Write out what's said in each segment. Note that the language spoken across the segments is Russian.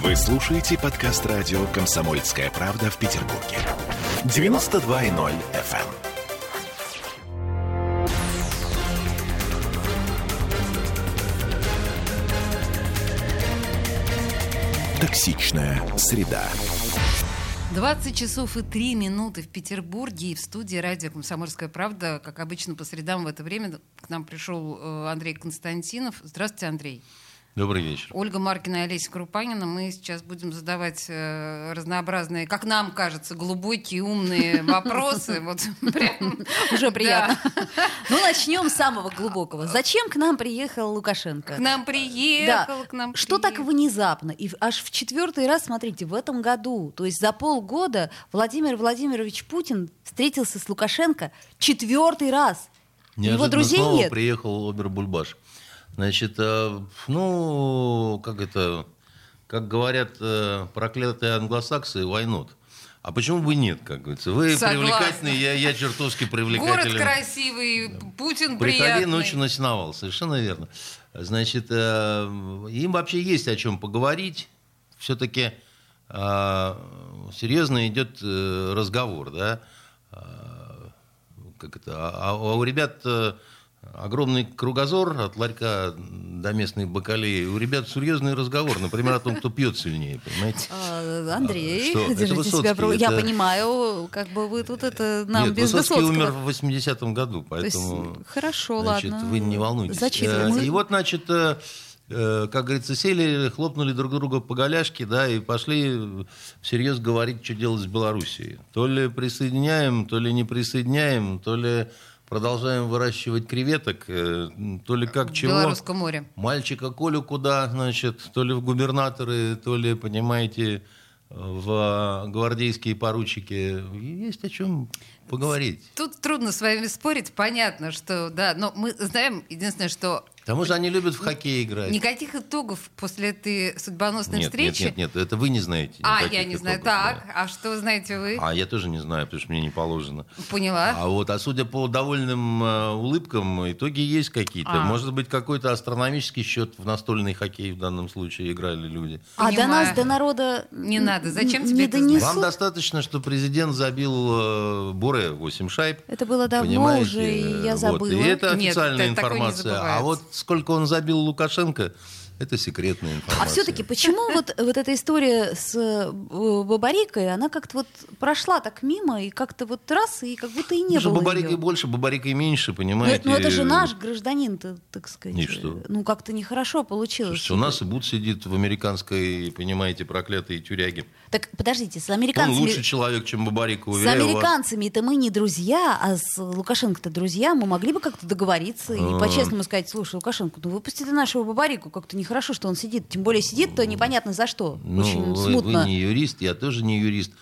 Вы слушаете подкаст радио «Комсомольская правда» в Петербурге. 92.0 FM. Токсичная среда. 20 часов и 3 минуты в Петербурге и в студии радио «Комсомольская правда». Как обычно, по средам в это время к нам пришел э, Андрей Константинов. Здравствуйте, Андрей. Добрый вечер. Ольга Маркина и Олеся Крупанина. Мы сейчас будем задавать э, разнообразные, как нам кажется, глубокие, умные вопросы. Вот прям Уже приятно. Ну, начнем с самого глубокого. Зачем к нам приехал Лукашенко? К нам приехал, к нам Что так внезапно? И аж в четвертый раз, смотрите, в этом году, то есть за полгода Владимир Владимирович Путин встретился с Лукашенко четвертый раз. Неожиданно друзей снова нет. приехал Обер Бульбаш. Значит, э, ну, как это, как говорят э, проклятые англосаксы, войнот. А почему бы нет, как говорится? Вы Согласна. привлекательный, я, я чертовски Город привлекателен. красивый, Путин Приходи приятный. ночью на сеновал, совершенно верно. Значит, э, им вообще есть о чем поговорить. Все-таки серьезно идет э, разговор, да. А, Как это? А, а у ребят э, огромный кругозор от ларька до местной бакалеи. У ребят серьезный разговор, например, о том, кто пьет сильнее, понимаете? А, Андрей, Что? Это держите себя. про- Я понимаю, как бы вы тут это нам Нет, без Высоцкий Высоцкого. умер в 80-м году, есть, поэтому... хорошо, Значит, ладно. вы не волнуйтесь. Зачитываем. Э, И вот, значит, э, э, как говорится, сели, хлопнули друг друга по голяшке, да, и пошли всерьез говорить, что делать с Белоруссией. То ли присоединяем, то ли не присоединяем, то ли продолжаем выращивать креветок, э, то ли как В чего. Белорусском море. Мальчика Колю куда, значит, то ли в губернаторы, то ли, понимаете, в гвардейские поручики. Есть о чем поговорить. Тут трудно с вами спорить, понятно, что да, но мы знаем, единственное, что К тому же они любят в хоккей играть. никаких итогов после этой судьбоносной Нет, встречи. нет, нет, нет, это вы не знаете. А, я не знаю. итогов, Так, да. а что знаете вы? А я тоже не знаю, потому что мне не положено. Поняла. А вот, а судя по довольным э, улыбкам, итоги есть какие-то. А. Может быть, какой-то астрономический счет в настольный хоккей в данном случае играли люди. А до нас, до народа... Не надо. Зачем тебе не это донесут? Вам достаточно, что президент забил э, Буре 8 шайб. Это было давно Понимаете? уже, и я Вот. забыла. И это Нет, официальная это такое не информация. А вот сколько он забил Лукашенко, это секретная информация. А все-таки почему вот, вот эта история с э, Бабарикой, она как-то вот прошла так мимо, и как-то вот раз, и как будто и не что было бабарикой её. больше, бабарикой меньше, Ну, понимаете? это- ну, это же наш гражданин-то, так сказать. И что? Ну, как-то нехорошо получилось. Слушайте, у нас и Буд сидит в американской, понимаете, проклятой тюряге. Так, подождите, с Он американцами... лучший человек, чем Бабарика, С уверяю американцами-то мы не друзья, а с Лукашенко-то друзья. Мы могли бы как-то договориться и А. по-честному сказать, слушай, Лукашенко, ну выпусти ты нашего Бабарику, как-то нехорошо, что он сидит. Тем более сидит-то непонятно за что. Ну, Очень вы, смутно. вы не юрист, я тоже не юрист.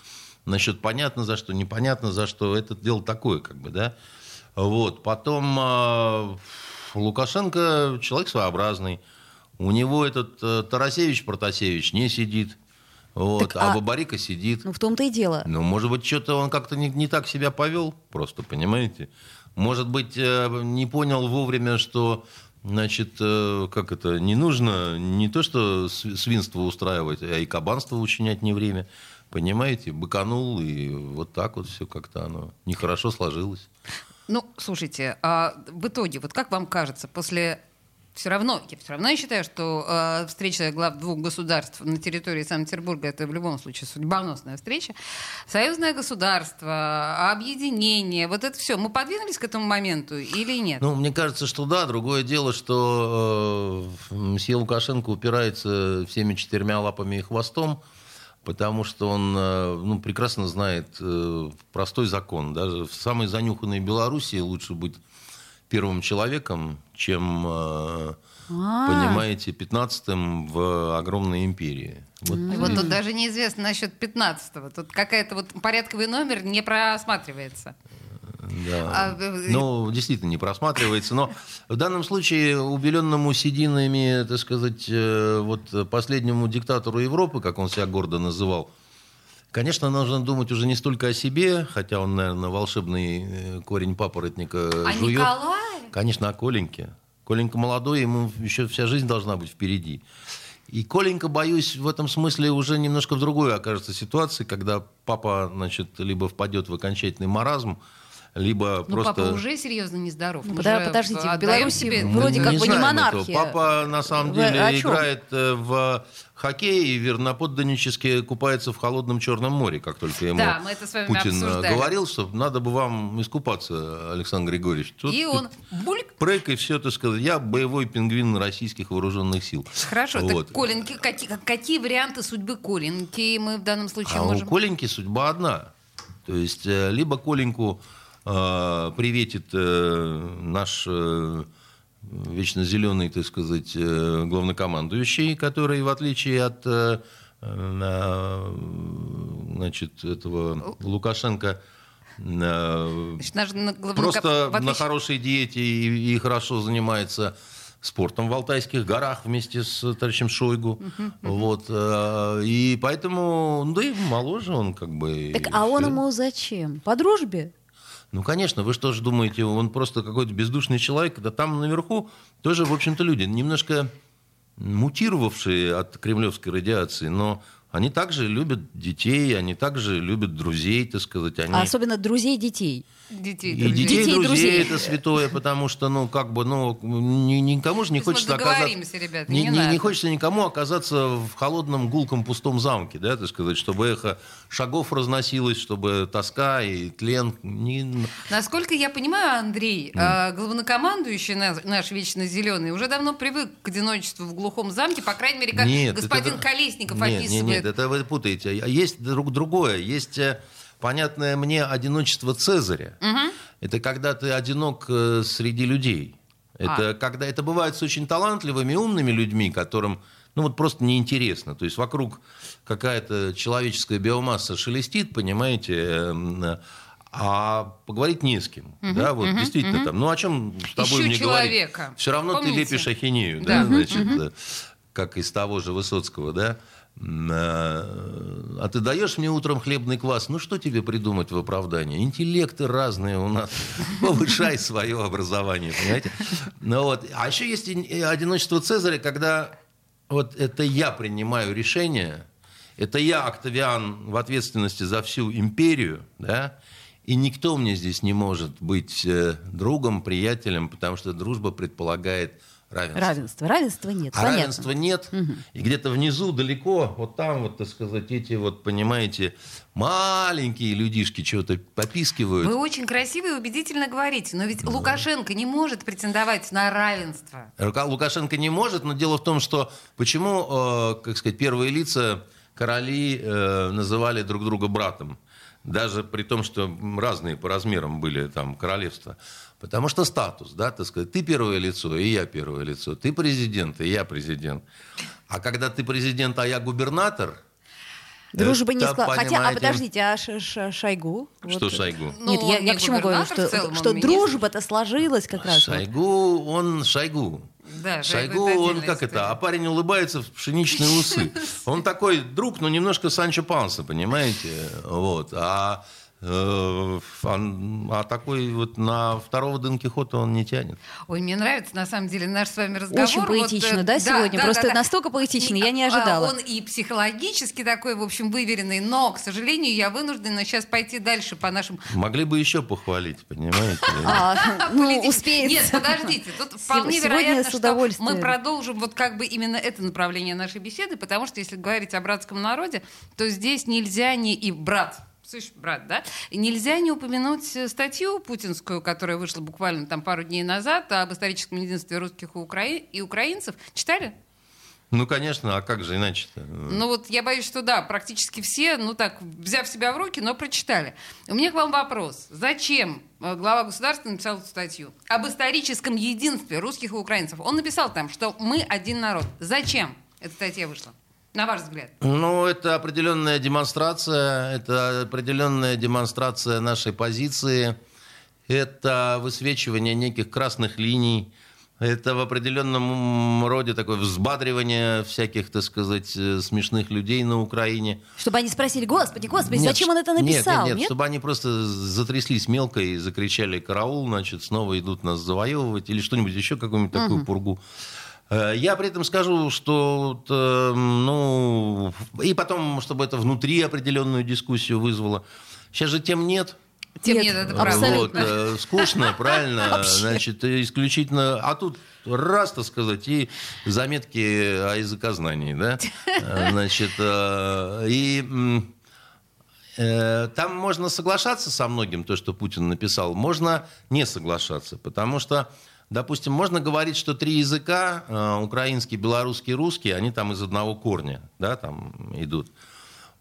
Насчет понятно за что, непонятно за что, это дело такое, как бы, да. Вот. Потом а, Лукашенко человек своеобразный. У него этот э, Тарасевич Протасевич не сидит. Вот, Так, а, а- Бабарика сидит. Ну, в том-то и дело. Ну, может быть, что-то он как-то не, не так себя повел, просто, понимаете? Может быть, э, не понял вовремя, что, значит, э, как это, не нужно не то, что св- свинство устраивать, а и кабанство учинять не время. Понимаете? Быканул, и вот так вот все как-то оно нехорошо сложилось. Ну, слушайте, а в итоге, вот как вам кажется, после все равно, я все равно я считаю, что э, встреча глав двух государств на территории Санкт-Петербурга это в любом случае судьбоносная встреча. Союзное государство, объединение, вот это все. Мы подвинулись к этому моменту или нет? Ну, мне кажется, что да. Другое дело, что э, мсье Лукашенко упирается всеми четырьмя лапами и хвостом, потому что он э, ну, прекрасно знает э, простой закон. Даже в самой занюханной Белоруссии лучше быть первым человеком, чем, э, А. понимаете, пятнадцатым в огромной империи. Вот И вот тут даже неизвестно насчет 15-го. Тут какая-то вот порядковый номер не просматривается. Да. А, э, Ну, действительно, не просматривается. Но в данном случае убеленному сединами, так сказать, э, вот последнему диктатору Европы, как он себя гордо называл, конечно, нужно думать уже не столько о себе, хотя он, наверное, волшебный э, корень папоротника А жует. Николай? Конечно, о Коленьке. Коленька молодой, ему еще вся жизнь должна быть впереди. И Коленька, боюсь, в этом смысле уже немножко в другой окажется ситуации, когда папа, значит, либо впадет в окончательный маразм, либо Ну, просто... папа уже серьезно нездоров. Ну, Мы подо- же подождите, в Беларуси себе- вроде как бы не монархия. этого. Папа, на самом Вы деле, играет э, в хоккей и верноподданнически купается в холодном Черном море, как только ему Да, мы это с вами Путин э, обсуждали. говорил, что надо бы вам искупаться, Александр Григорьевич. Тут И он бульк. Прыг и все, так сказать. Я боевой пингвин российских вооруженных сил. Хорошо, Вот. так Коленьки, какие, какие варианты судьбы Коленьки мы в данном случае А у можем... Коленьки судьба одна. То есть э, либо Коленьку э, приветит э, наш э, вечно зеленый, так сказать, э, главнокомандующий, который, в отличие от э, э, значит, этого Лукашенко, э, Значит, наш на- главноко- просто в на отличие- хорошей диете и, и хорошо занимается спортом в Алтайских горах вместе с товарищем Шойгу. Вот. э, И поэтому, ну, да и моложе он как бы. Так, а он ему зачем? По дружбе? Ну, конечно, вы что же думаете, он просто какой-то бездушный человек, да там наверху тоже, в общем-то, люди, немножко мутировавшие от кремлевской радиации, но они также любят детей, они также любят друзей, так сказать. Они... А особенно друзей детей. Детей, И детей, Детей, друзей, друзей. это святое, потому что, ну, как бы, ну, ни- никому же не То хочется оказаться... договоримся, ребята, не, не не- хочется никому оказаться в холодном, гулком, пустом замке, да, так сказать, чтобы эхо шагов разносилось, чтобы тоска и тлен... не- Насколько я понимаю, Андрей, а, главнокомандующий наш, наш вечно зеленый уже давно привык к одиночеству в глухом замке, по крайней мере, как Нет, господин это- Колесников нет, описывает. Нет, нет, это вы путаете. А Есть друг другое. Есть э, понятное мне одиночество Цезаря. Это когда ты одинок э, среди людей. Это А. когда это бывает с очень талантливыми, умными людьми, которым ну вот просто неинтересно. То есть вокруг какая-то человеческая биомасса шелестит, понимаете, эм, а поговорить не с кем. да, вот действительно там. Ну о чем с тобой Ищу мне человека. говорить? Все равно Помните? ты лепишь ахинею, Да. да, значит, э, как из того же Высоцкого, да. Э, А ты даешь мне утром хлебный квас, ну что тебе придумать в оправдание? Интеллекты разные у нас. Повышай свое образование, понимаете? Ну вот. А еще есть одиночество Цезаря, когда вот это я принимаю решение, это я, Октавиан, в ответственности за всю империю, да, и никто мне здесь не может быть э, другом, приятелем, потому что дружба предполагает равенство. Равенство. Равенства нет. А понятно. равенства нет. И где-то внизу, далеко, вот там, вот, так сказать, эти вот, понимаете, маленькие людишки что-то попискивают. Вы очень красиво и убедительно говорите, но ведь Лукашенко не может претендовать на равенство. Рука- Лукашенко не может, но дело в том, что почему, э, как сказать, первые лица короли э, называли друг друга братом, даже при том, что разные по размерам были там королевства. Потому что статус, да, так сказать, ты первое лицо, и я первое лицо, ты президент, и я президент. А когда ты президент, а я губернатор, Дружба не это, склад. Хотя, а подождите, а Ш- Ш- Шойгу? Что Вот. Шойгу? Ну, Нет, я, я не к чему говорю, что, целом что дружба-то сложилась как раз. вот. Шойгу, он Шойгу. Да, Шойгу, он как история. это, а парень улыбается в пшеничные усы. Он такой друг, но немножко Санчо Панса, понимаете? Вот. А, э, а, а такой вот на второго Дон Кихота он не тянет. Ой, мне нравится, на самом деле, наш с вами разговор. Очень Вот, поэтично, э, да, сегодня? Просто настолько поэтично, я не а, ожидала. Он и психологически такой, в общем, выверенный, но, к сожалению, я вынуждена сейчас пойти дальше по нашим Могли бы еще похвалить, понимаете? А, ну, успеет. Нет, подождите, тут вполне вероятно, что мы продолжим вот как бы именно это направление нашей беседы, потому что если говорить о братском народе, то здесь нельзя не и брат, слышь, брат, да? И нельзя не упомянуть э, статью путинскую, которая вышла буквально там пару дней назад об историческом единстве русских и, укра- и украинцев. Читали? Ну, конечно, а как же иначе-то? Ну вот я боюсь, что да, практически все, ну так, взяв себя в руки, но прочитали. У меня к вам вопрос. Зачем э, глава государства написал эту статью об историческом единстве русских и украинцев? Он написал там, что мы один народ. Зачем эта статья вышла? На ваш взгляд. Ну, это определенная демонстрация, это определенная демонстрация нашей позиции, это высвечивание неких красных линий, это в определенном роде такое взбадривание всяких, так сказать, э, смешных людей на Украине. Чтобы они спросили, господи, господи, Нет, зачем он это нет, написал? Нет, нет, чтобы они просто затряслись мелко и закричали «караул», значит, снова идут нас завоевывать или что-нибудь еще, какую-нибудь такую пургу. Э, Я при этом скажу, что, вот, э, ну, и потом, чтобы это внутри определенную дискуссию вызвало. Сейчас же тем нет. Тем Нет, нет, это Вот, правда. абсолютно. э, скучно, правильно, значит, исключительно, а тут раз, так сказать, и заметки о языкознании, да, Э, значит, э, и э, там можно соглашаться со многим, то, что Путин написал, можно не соглашаться, потому что, допустим, можно говорить, что три языка, э, украинский, белорусский, русский, они там из одного корня, да, там идут.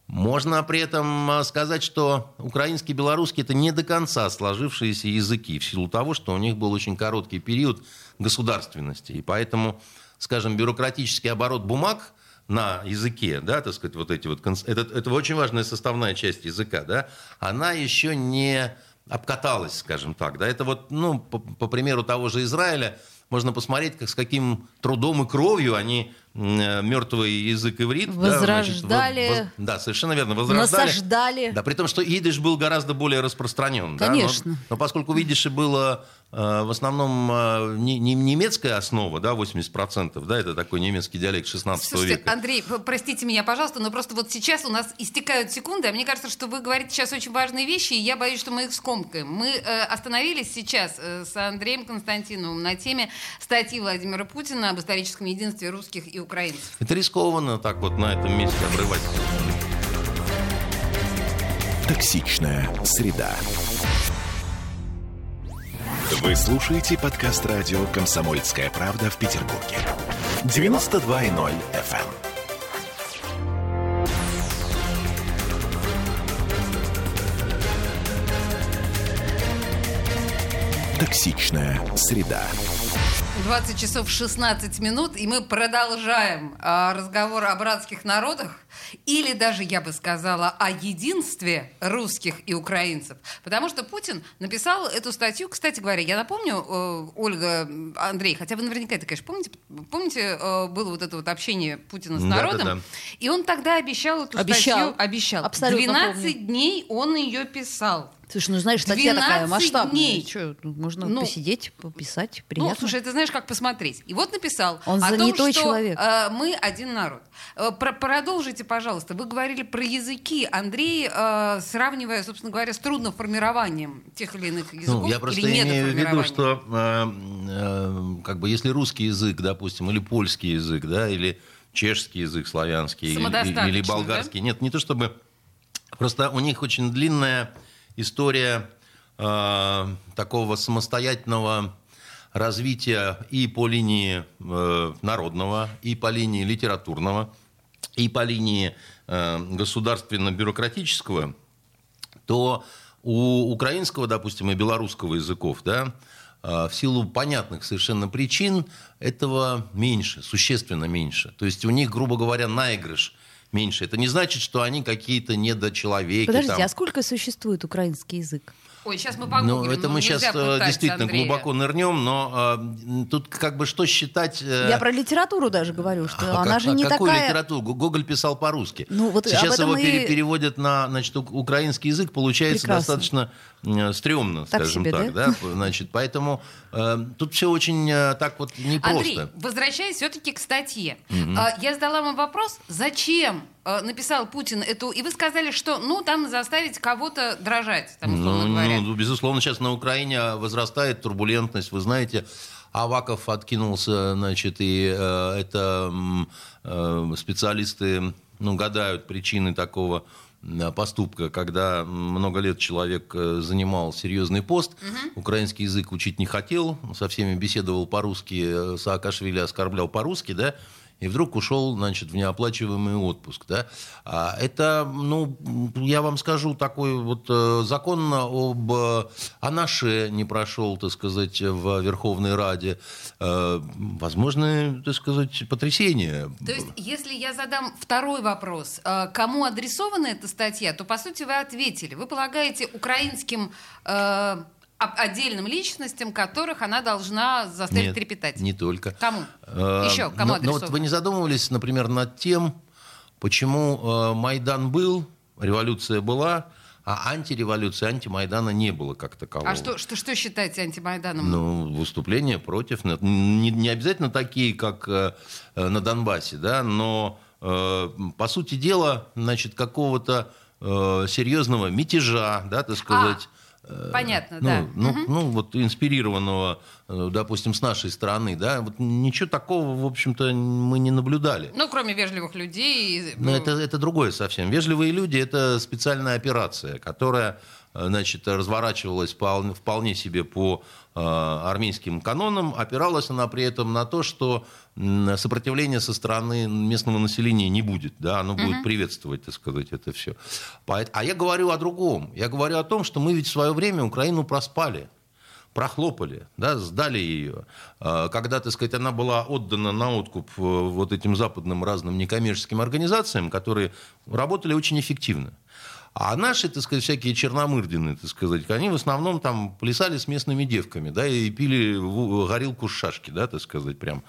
Можно при этом э, сказать, что украинский белорусский это не до конца сложившиеся языки, в силу того, что у них был очень короткий период государственности. И поэтому, скажем, бюрократический оборот бумаг на языке, да, так сказать, вот эти вот, это, это очень важная составная часть языка, да, она еще не обкаталась, скажем так, да, это вот, ну, по, по примеру того же Израиля, можно посмотреть, как, с каким трудом и кровью они э, мертвый язык иврит да, значит, Возрождали. воз- да, совершенно верно, возрождали. Насаждали. Да, при том, что идиш был гораздо более распространен. да, но- Конечно. но, поскольку в идише было в основном э, не- не- немецкая основа, да, 80%, да, это такой немецкий диалект 16 Слушайте, века. Андрей, простите меня, пожалуйста, но просто вот сейчас у нас истекают секунды, а мне кажется, что вы говорите сейчас очень важные вещи, и я боюсь, что мы их скомкаем. Мы э, остановились сейчас э, с Андреем Константиновым на теме статьи Владимира Путина об историческом единстве русских и украинцев. Это рискованно так вот на этом месте обрывать. Токсичная среда. Вы слушаете подкаст радио «Комсомольская правда» в Петербурге. 92.0 FM. Токсичная среда. 20 часов 16 минут, и мы продолжаем а, разговор о братских народах, или даже, я бы сказала, о единстве русских и украинцев. Потому что Путин написал эту статью, кстати говоря, я напомню, э, Ольга, Андрей, хотя вы наверняка это, конечно, помните, помните, э, было вот это вот общение Путина с народом, и он тогда обещал эту Обещал. статью, обещал. Абсолютно 12 помню. дней он ее писал. Слушай, ну знаешь, статья такая 12 масштабная. дней. Чё, ну, можно Ну, посидеть, пописать, приятно. Ну, слушай, ты знаешь, как посмотреть. И вот написал Он о том, что человек. э, мы один народ. Э, про- продолжите, пожалуйста. Вы говорили про языки. Андрей, э, сравнивая, собственно говоря, с трудноформированием тех или иных языков Ну, я просто или имею в виду, что э, э, как бы если русский язык, допустим, или польский язык, да, или чешский язык, славянский, или, или болгарский, нет, не то чтобы, просто у них очень длинная история э, такого самостоятельного развития и по линии э, народного, и по линии литературного, и по линии э, государственно-бюрократического, то у украинского, допустим, и белорусского языков, да, э, в силу понятных совершенно причин этого меньше, существенно меньше. То есть у них, грубо говоря, наигрыш меньше. Это не значит, что они какие-то недочеловеки. Подождите, там. а сколько существует украинский язык? Ой, сейчас мы Ну, погуглим. это ну, мы нельзя сейчас пытать действительно Андрея. глубоко нырнем, но э, тут как бы что считать... э, Я про литературу даже говорю, что а она как- же а не какую такая... литературу? Гоголь писал по-русски. Ну, вот Сейчас его и- пере- переводят на значит, ук- украинский язык, получается Прекрасно. достаточно э, стрёмно, Так скажем себе, так. да? Да? Значит, поэтому э, тут все очень э, так вот непросто. Андрей, возвращаясь все-таки к статье. А, Я задала вам вопрос, зачем а, написал Путин эту... И вы сказали, что, ну, там заставить кого-то дрожать, там, условно Ну, говоря. ну, безусловно, сейчас на Украине возрастает турбулентность. Вы знаете, Аваков откинулся, значит, и э, это э, специалисты ну, гадают причины такого поступка, когда много лет человек э, занимал серьезный пост, украинский язык учить не хотел, со всеми беседовал по-русски, э, Саакашвили оскорблял по-русски, да, и вдруг ушел, значит, в неоплачиваемый отпуск, да. А это, ну, я вам скажу, такой вот э, закон об э, Анаше не прошел, так сказать, в Верховной Раде. Э, возможно, так сказать, потрясение. То есть, если я задам второй вопрос, э, кому адресована эта статья, то, по сути, вы ответили. Вы полагаете украинским э, отдельным личностям, которых она должна заставить Нет, трепетать? не только. Кому? Э, Еще кому но- но, адресовано? вот вы не задумывались, например, над тем, почему э, Майдан был, революция была, А антиреволюции, антимайдана не было как такового. А что, что, что считаете антимайданом? Ну, выступления против. Не, не обязательно такие, как э, на Донбассе, да, но, э, по сути дела, значит, какого-то э, серьезного мятежа, да, так сказать. А, понятно, ну, да. Ну, угу. ну, вот инспирированного, э, допустим, с нашей стороны, да, вот ничего такого, в общем-то, мы не наблюдали. Ну, кроме вежливых людей. Но это, это другое совсем. Вежливые люди – это специальная операция, которая э, значит, разворачивалась вполне, вполне себе по армейским канонам. Опиралась она при этом на то, что сопротивления со стороны местного населения не будет. Да? Оно будет приветствовать, так сказать, это все. А я говорю о другом. Я говорю о том, что мы ведь в свое время Украину проспали прохлопали, да, сдали ее. А, когда, так сказать, она была отдана на откуп э, вот этим западным разным некоммерческим организациям, которые работали очень эффективно. А наши, так сказать, всякие черномырдины, так сказать, они в основном там плясали с местными девками, да, и пили горилку с шашки, да, так сказать, прям.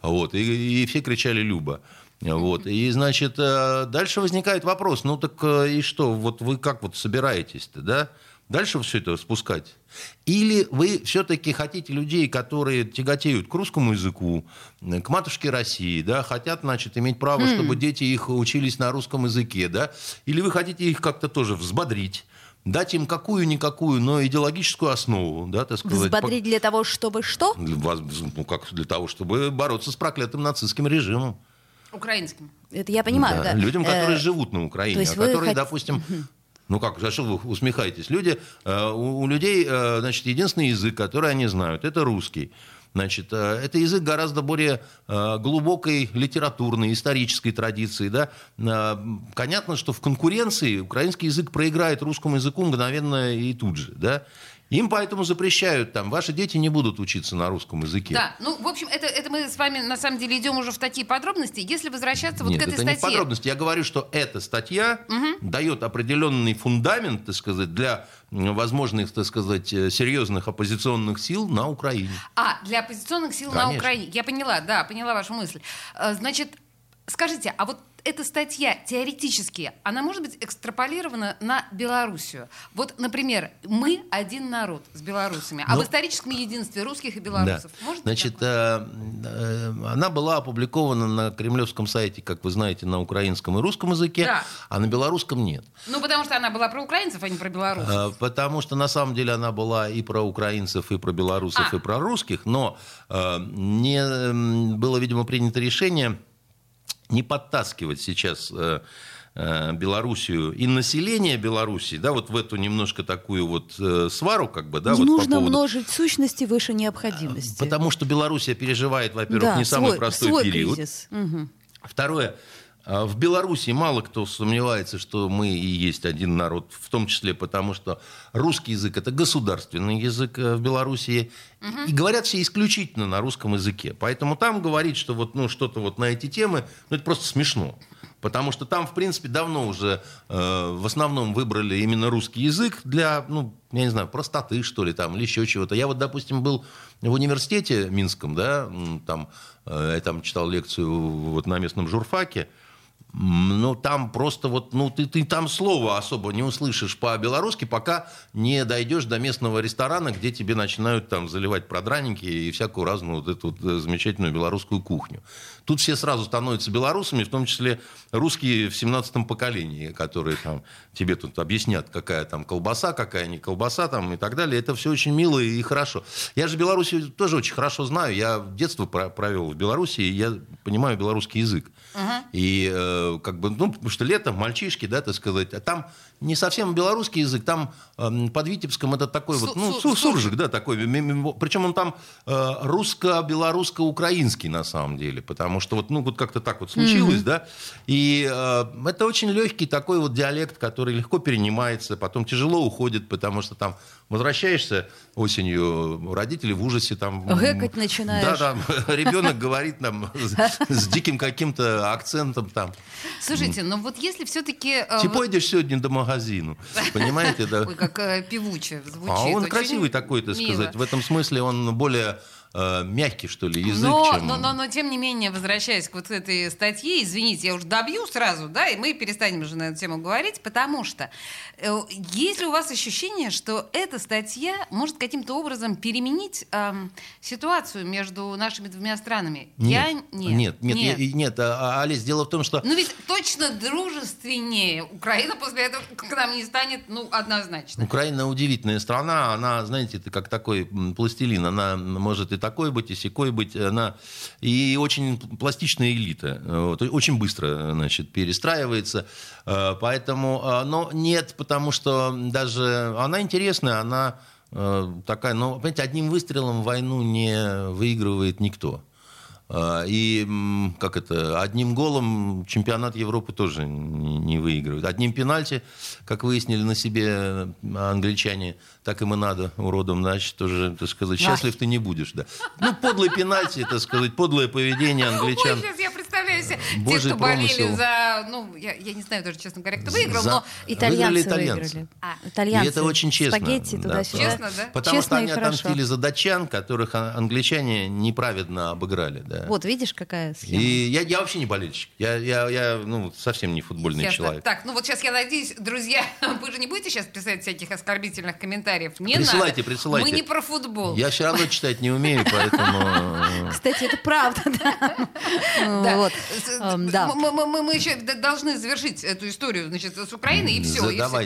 Вот, и, и все кричали «Люба». Вот. И, значит, э, дальше возникает вопрос, ну так э, и что, вот вы как вот собираетесь-то, да? Дальше все это спускать? Или вы все-таки хотите людей, которые тяготеют к русскому языку, к матушке России, да, хотят, значит, иметь право, mm. чтобы дети их учились на русском языке, да? Или вы хотите их как-то тоже взбодрить? дать им какую-никакую, но идеологическую основу, да, так сказать. Взбодрить для того, чтобы что? Ну, как для того, чтобы бороться с проклятым нацистским режимом. Украинским. Это я понимаю, да. да. Людям, которые э, живут на Украине, а которые, хот... допустим, ну как, за что вы усмехаетесь? Люди, э, у, людей, э, значит, единственный язык, который они знают, это русский. Значит, э, это язык гораздо более глубокой литературной, исторической традиции. Да? Понятно, что в конкуренции украинский язык проиграет русскому языку мгновенно и тут же. Да? Им поэтому запрещают там, ваши дети не будут учиться на русском языке. Да, ну, в общем, это, это мы с вами на самом деле идем уже в такие подробности. Если возвращаться вот Нет, к этой это статье... не подробности. Я говорю, что эта статья угу. дает определенный фундамент, так сказать, для возможных, так сказать, э, серьезных оппозиционных сил на Украине. А, для оппозиционных сил Конечно. на Украине. Я поняла, да, поняла вашу мысль. Э, значит, скажите, а вот эта статья теоретически, она может быть экстраполирована на Белоруссию. Вот, например, мы один народ с белорусами, а Но... в историческом единстве русских и белорусов. Да. Может Значит, э, э, она была опубликована на кремлевском сайте, как вы знаете, на украинском и русском языке, да. а на белорусском нет. Ну, потому что она была про украинцев, а не про белорусов. Э, потому что на самом деле она была и про украинцев, и про белорусов, а. и про русских, но э, не было, видимо, принято решение не подтаскивать сейчас э, э, Белоруссию и население Белоруссии, да, вот в эту немножко такую вот э, свару, как бы, да, не вот нужно по поводу... множить сущности выше необходимости. Потому что Белоруссия переживает, во-первых, да, не самый свой, простой свой период. Кризис. Угу. Второе, в Беларуси мало кто сомневается, что мы и есть один народ, в том числе потому, что русский язык это государственный язык э, в Беларуси, угу. и говорят все исключительно на русском языке. Поэтому там говорить, что вот ну что-то вот на эти темы, ну это просто смешно. Потому что там, в принципе, давно уже э, в основном выбрали именно русский язык для, ну, я не знаю, простоты, что ли, там, или еще чего-то. Я вот, допустим, был в университете Минском, да, там, э, я там читал лекцию вот на местном журфаке, ну, там просто вот, ну, ты, ты там слова особо не услышишь по-белорусски, пока не дойдешь до местного ресторана, где тебе начинают там заливать продраники и всякую разную вот эту вот э, замечательную белорусскую кухню. Тут все сразу становятся белорусами, в том числе русские в 17-м поколении, которые там тебе тут объяснят, какая там колбаса, какая не колбаса там и так далее. Это все очень мило и хорошо. Я же Белоруссию тоже очень хорошо знаю. Я детство провел в Беларуси, и я понимаю белорусский язык. Uh-huh. И э, как бы, ну, потому что летом мальчишки, да, так сказать, а там не совсем белорусский язык, там э, под Витебском это такой Су- вот, ну, су- суржик, да, такой, причем он там э, русско-белорусско-украинский на самом деле, потому что вот, ну, вот как-то так вот случилось, mm-hmm. да, и э, это очень легкий такой вот диалект, который легко перенимается, потом тяжело уходит, потому что там возвращаешься осенью, родители в ужасе там... Гэкать начинаешь. Да, да, ребенок говорит там с диким каким-то акцентом там. Слушайте, но вот если все-таки... Ты пойдешь сегодня до магазину, понимаете? Ой, как э, певуче звучит. А он красивый такой, так сказать. В этом смысле он более э, мягкий, что ли, язык, Но, чем... но, но, но, тем не менее, возвращаясь к вот этой статье, извините, я уже добью сразу, да, и мы перестанем уже на эту тему говорить, потому что э, есть ли у вас ощущение, что эта статья может каким-то образом переменить эм, ситуацию между нашими двумя странами? я Нет, нет, нет, нет, я- нет, а, а, Олесь, дело в том, что... Ну ведь точно дружественнее Украина после этого к нам не станет, ну, однозначно. Украина удивительная страна, она, знаете, это как такой пластилин, она может и такой быть, и секой быть, она и очень пластичная элита, вот, и очень быстро, значит, перестраивается, Э, поэтому, э, но нет, потому что даже она интересная, она э, такая, но, понимаете, одним выстрелом войну не выигрывает никто. А, И как это, одним голом чемпионат Европы тоже не выигрывает. Одним пенальти, как выяснили на себе англичане, так им и надо, уродом, значит, тоже, так сказать, счастлив ты не будешь. Да. Ну, подлый пенальти, так сказать, подлое поведение англичан. Ой, себе те, кто болели промысел. за... Ну, я, я не знаю даже, честно говоря, кто выиграл, За- но... Итальянцы Выиграли итальянцы. выиграли. А. Итальянцы. И это очень честно. Спагетти Да, туда-сюда. Честно, да? Потому Честно что они хорошо. отомстили за датчан, которых англичане неправедно обыграли. Да. Вот, видишь, какая схема. И я, я вообще не болельщик. Я, я, я ну, совсем не футбольный Ясно. человек. Так, ну вот сейчас я надеюсь, друзья, вы же не будете сейчас писать всяких оскорбительных комментариев? Не Присылайте, надо. присылайте. Мы не про футбол. Я все равно читать не умею, поэтому... э, Кстати, это правда, да. Да. Вот. Эм, да. Мы, еще должны завершить эту историю, значит, с Украиной, и все.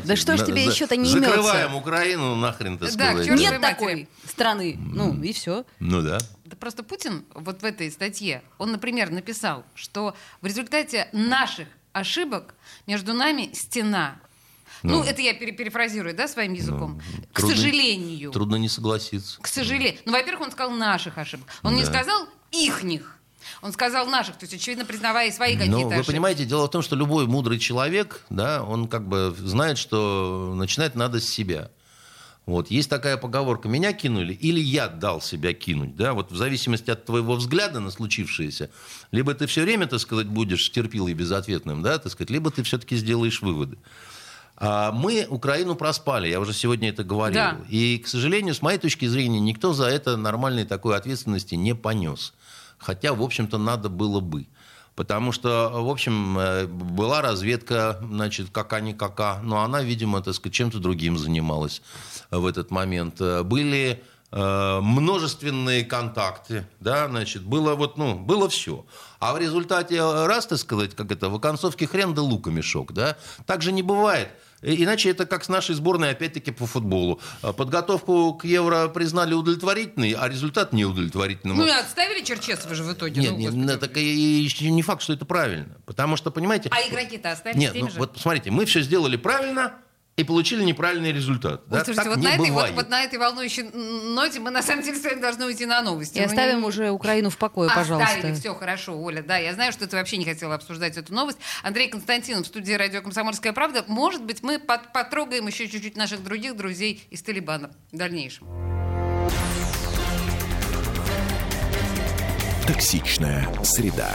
Да что ж тебе еще-то не Закрываем имется? Украину нахрен, к сказать. Нет такой страны. Ну, и все. Ну да. Да просто Путин вот в этой статье, он, например, написал, что в результате наших ошибок между нами стена. Ну, Ну. это я пере- перефразирую, да, своим языком. К трудно- сожалению. Трудно не согласиться. К сожалению. Ну, во-первых, он сказал наших ошибок. Он не Да. сказал ихних. Он сказал наших, то есть, очевидно, признавая свои какие-то Но Ну, вы ошибки. понимаете, дело в том, что любой мудрый человек, да, он как бы знает, что начинать надо с себя. Вот. Есть такая поговорка, меня кинули или я дал себя кинуть. Да? Вот в зависимости от твоего взгляда на случившееся, либо ты все время, так сказать, будешь терпилой и безответным, да, так сказать, либо ты все-таки сделаешь выводы. А мы Украину проспали, я уже сегодня это говорил. Да. И, к сожалению, с моей точки зрения, никто за это нормальной такой ответственности не понес. Хотя, в общем-то, надо было бы. Потому что, в общем, э, была разведка, значит, кака-никака, но она, видимо, так сказать, чем-то другим занималась в этот момент. Э, Были э, множественные контакты, да, значит, было вот, ну, было все. А в результате, э, раз, так сказать, как это, в оконцовке хрен да лука мешок, да, так же не бывает. И- Иначе это как с нашей сборной, опять-таки, по футболу. А Подготовку к Евро признали удовлетворительной, а результат неудовлетворительным. Ну и отставили Черчесова же в итоге. Нет, ну, нет, ну, так и не факт, что это правильно. Потому что, понимаете... А игроки-то остались Нет, теми ну, же? вот посмотрите, мы все сделали правильно и получили неправильный результат. Вот, да? слушайте, так вот не на, этой, вот, бывает. вот на этой волнующей ноте мы на самом деле сегодня должны уйти на новости. И Ну, оставим не- уже Украину в покое, пожалуйста. Оставили, все хорошо, Оля. Да, я знаю, что ты вообще не хотела обсуждать эту новость. Андрей Константинов в студии радио «Комсомольская правда». Может быть, мы под- потрогаем еще чуть-чуть наших других друзей из Талибана в дальнейшем. Токсичная среда.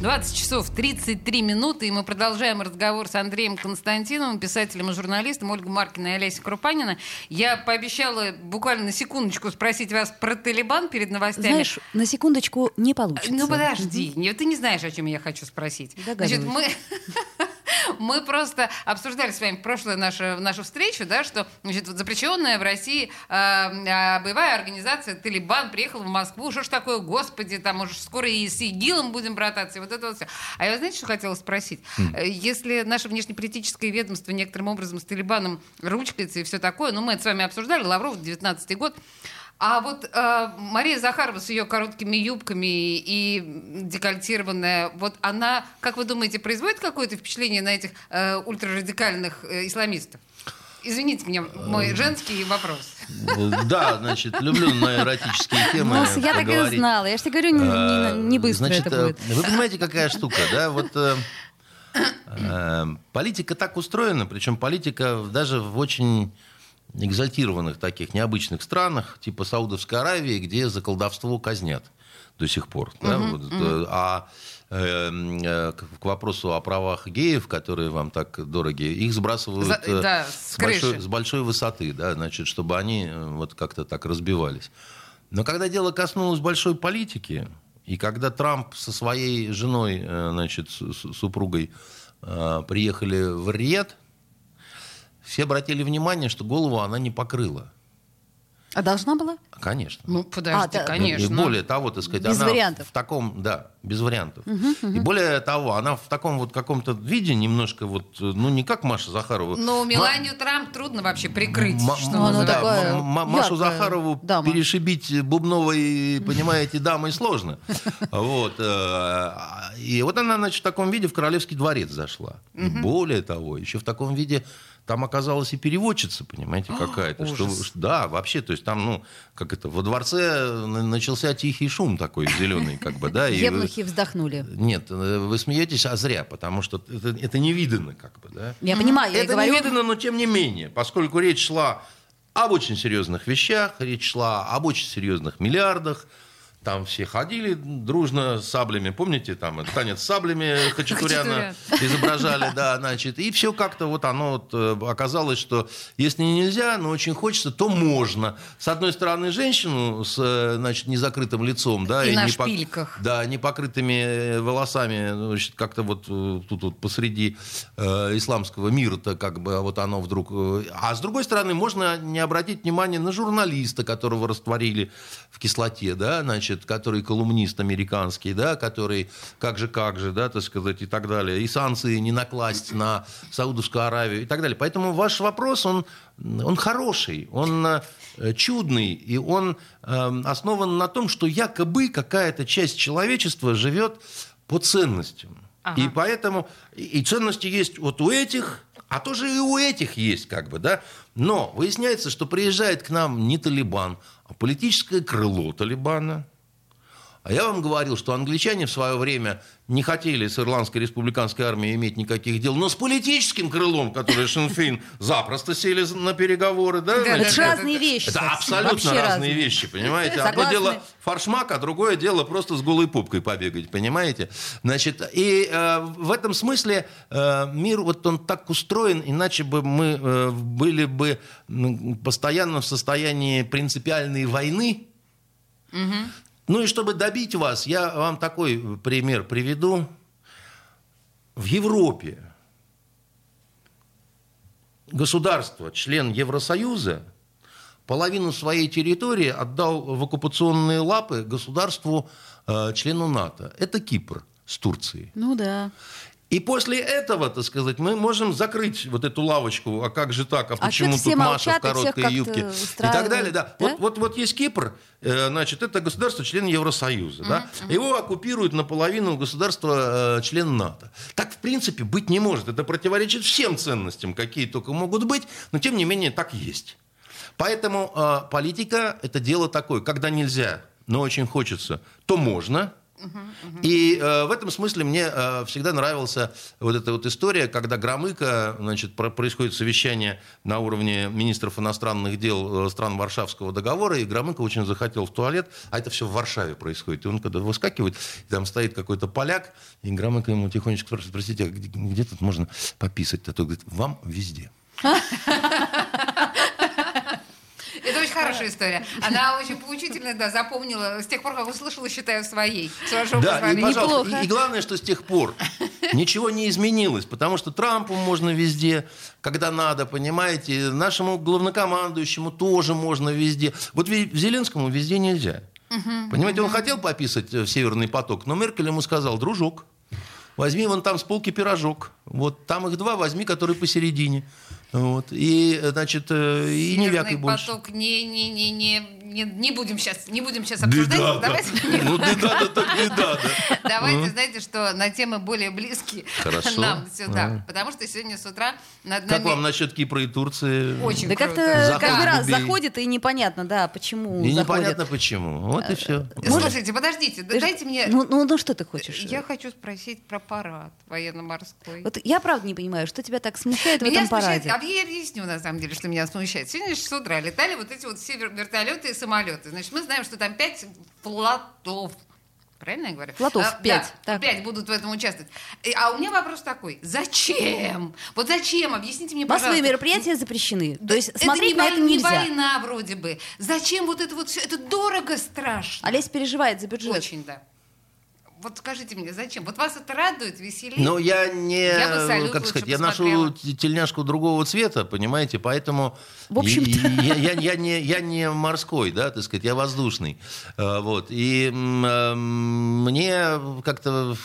20 часов 33 минуты, и мы продолжаем разговор с Андреем Константиновым, писателем и журналистом, Ольгой Маркиной и Олесей Крупанина. Я пообещала буквально на секундочку спросить вас про Талибан перед новостями. Знаешь, на секундочку не получится. Ну подожди, не- ты не знаешь, о чем я хочу спросить. Значит, мы, мы просто обсуждали с вами прошлую нашу, нашу встречу, да, что значит, запрещенная в России э, э, боевая организация Талибан приехала в Москву. Что ж такое, господи, там уже скоро и с ИГИЛом будем брататься, и вот это вот все. А я, знаете, что хотела спросить? Э, Если наше внешнеполитическое ведомство некоторым образом с Талибаном ручкается и все такое, ну мы это с вами обсуждали, Лавров, 19 год, а вот э, Мария Захарова с ее короткими юбками и декольтированная, вот она, как вы думаете, производит какое-то впечатление на этих э, ультрарадикальных э, исламистов? Извините меня, мой женский вопрос. Да, значит, люблю на эротические темы Ну, я так и знала. Я же тебе говорю, не, Э, не- не быстро Значит, это э, будет. Вы понимаете, какая штука, да? Вот э, политика так устроена, причем политика даже в очень экзальтированных таких необычных странах, типа Саудовской Аравии, где за колдовство казнят до сих пор. да, вот, э, А э, к вопросу о правах геев, которые вам так дороги, их сбрасывают За- э, да, с, с большой, с большой высоты, да, значит, чтобы они э, вот как-то так разбивались. Но когда дело коснулось большой политики, и когда Трамп со своей женой, значит, с- супругой приехали в Риет, все обратили внимание, что голову она не покрыла. А должна была? Конечно. Ну, подожди, А, да. конечно. И более того, так сказать, Без она вариантов. в таком, да, без вариантов. И более того, она в таком вот каком-то виде немножко вот, ну не как Маша Захарова. Но Ма- Меланию Трамп трудно вообще прикрыть. Ма- что ма- Ну, она м- м- Машу Захарову дама. перешибить бубновой, понимаете, дамой сложно. Вот. э, И вот она, значит, в таком виде в Королевский дворец зашла. И более того, еще в таком виде там оказалась и переводчица, понимаете, какая-то. Что, ужас. что- да, вообще, то есть там, ну, как это, во дворце на- начался тихий шум такой зеленый, как бы, да. и- Евнухи вздохнули. Нет, э, вы смеетесь, а зря, потому что это, это не видно, как бы, да. Я понимаю, я Это говорю... не видно, но тем не менее, поскольку речь шла об очень серьезных вещах, речь шла об очень серьезных миллиардах, там все ходили дружно с саблями, помните, там танец с саблями Хачатуряна изображали, да, значит, и все как-то вот оно вот э, оказалось, что если нельзя, но очень хочется, то можно. С одной стороны, женщину с, э, значит, незакрытым лицом, да, И на не пок- шпильках. да, непокрытыми э, волосами, значит, как-то вот тут вот посреди э, исламского мира-то как бы вот оно вдруг... А с другой стороны, можно не обратить внимание на журналиста, которого растворили в кислоте, да, значит, который колумнист американский, да, который как же, как же, да, так сказать, и так далее. И санкции не накласть на Саудовскую Аравию и так далее. Поэтому ваш вопрос, он, он хороший, он э, чудный, и он э, основан на том, что якобы какая-то часть человечества живет по ценностям. Ага. И поэтому и, и ценности есть вот у этих, а тоже и у этих есть, как бы, да. Но выясняется, что приезжает к нам не Талибан, а политическое крыло Талибана. А я вам говорил, что англичане в свое время не хотели с Ирландской республиканской армией иметь никаких дел, но с политическим крылом, который Шинфейн, запросто сели на переговоры, да? Да, Это разные вещи. это абсолютно вообще разные, разные. вещи, понимаете? Одно Согласны. дело фаршмак, а другое дело просто с голой попкой побегать, понимаете? Значит, и э, в этом смысле э, мир вот он так устроен, иначе бы мы э, были бы постоянно в состоянии принципиальной войны. Ну и чтобы добить вас, я вам такой пример приведу. В Европе государство, член Евросоюза, половину своей территории отдал в оккупационные лапы государству, э, члену НАТО. Это Кипр с Турцией. Ну да. И после этого, так сказать, мы можем закрыть вот эту лавочку. А как же так? А А почему тут Маша молчат, в короткой юбке? И так далее, да. да? Вот, вот, вот есть Кипр, э, значит, это государство член Евросоюза, да. Его оккупируют наполовину государства э, член НАТО. Так, в принципе, быть не может. Это противоречит всем ценностям, какие только могут быть, но тем не менее так есть. Поэтому э, политика это дело такое, когда нельзя, но очень хочется, то можно. И э, в этом смысле мне э, всегда нравилась вот эта вот история, когда Громыко, значит, про- происходит совещание на уровне министров иностранных дел э, стран Варшавского договора, и Громыко очень захотел в туалет, а это все в Варшаве происходит. И он когда выскакивает, там стоит какой-то поляк, и Громыко ему тихонечко спрашивает, простите, а где, где тут можно пописать? А тот говорит, вам везде. Хорошая история. Она очень поучительная, да, запомнила. С тех пор, как услышала, считаю своей. С вашего Да, и, пожалуйста, и, и главное, что с тех пор ничего не изменилось, потому что Трампу можно везде, когда надо, понимаете, нашему главнокомандующему тоже можно везде. Вот Зеленскому везде нельзя. Понимаете, он хотел пописать э, в Северный поток, но Меркель ему сказал, дружок, возьми вон там с полки пирожок. Вот там их два, возьми, который посередине. Вот. И, э, значит, э, и не вякай Северный больше. поток. Не, не, не, не, не, не будем сейчас, не будем сейчас Да, обсуждать. да, да. Давайте, Ну, да, да, да, так да, да. давайте, знаете, что на темы более близкие Хорошо. нам сюда. Потому что сегодня с утра над Как нами вам насчет Кипра и Турции? очень Да круто. как-то каждый раз заходит, и непонятно, да, почему И непонятно почему. Вот и все. Слушайте, подождите, ж- дайте мне... Ну, ну, ну что ты хочешь? Я хочу спросить про парад военно-морской. Вот я правда не понимаю, что тебя так смущает в Меня этом смущает, параде? а я объясню, на самом деле, что меня смущает. Сегодня с утра летали вот эти вот все вер- вертолеты самолеты. Значит, мы знаем, что там пять флотов. Правильно я говорю? Флотов А, пять, Да, так. пять будут в этом участвовать. А у меня вопрос такой. Зачем? Вот зачем? Объясните мне, Массовые пожалуйста. мероприятия запрещены. То есть это смотреть не на вой- это не нельзя. война вроде бы. Зачем вот это вот все? Это дорого страшно. Олесь переживает за бюджет. Очень, да. Вот скажите мне, зачем? Вот вас это радует, веселит? Но я не, Я как лучше сказать, я посмотрела. ношу тельняшку другого цвета, понимаете, поэтому В общем-то. и- я, я- я не, я не морской, да, так сказать, я воздушный, Э, вот, и э, мне как-то,